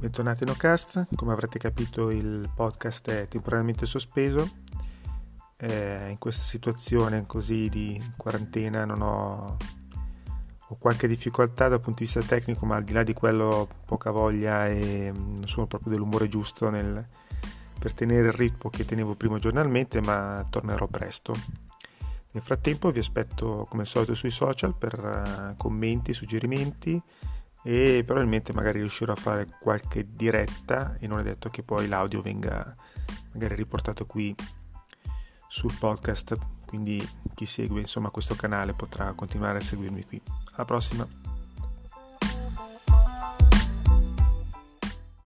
Bentornati in Ocast, come avrete capito il podcast è temporaneamente sospeso. Eh, in questa situazione così di quarantena non ho, ho, qualche difficoltà dal punto di vista tecnico, ma al di là di quello poca voglia e non sono proprio dell'umore giusto nel, per tenere il ritmo che tenevo prima giornalmente, ma tornerò presto. Nel frattempo vi aspetto come al solito sui social per uh, commenti, suggerimenti e probabilmente magari riuscirò a fare qualche diretta e non è detto che poi l'audio venga magari riportato qui sul podcast quindi chi segue insomma questo canale potrà continuare a seguirmi qui. Alla prossima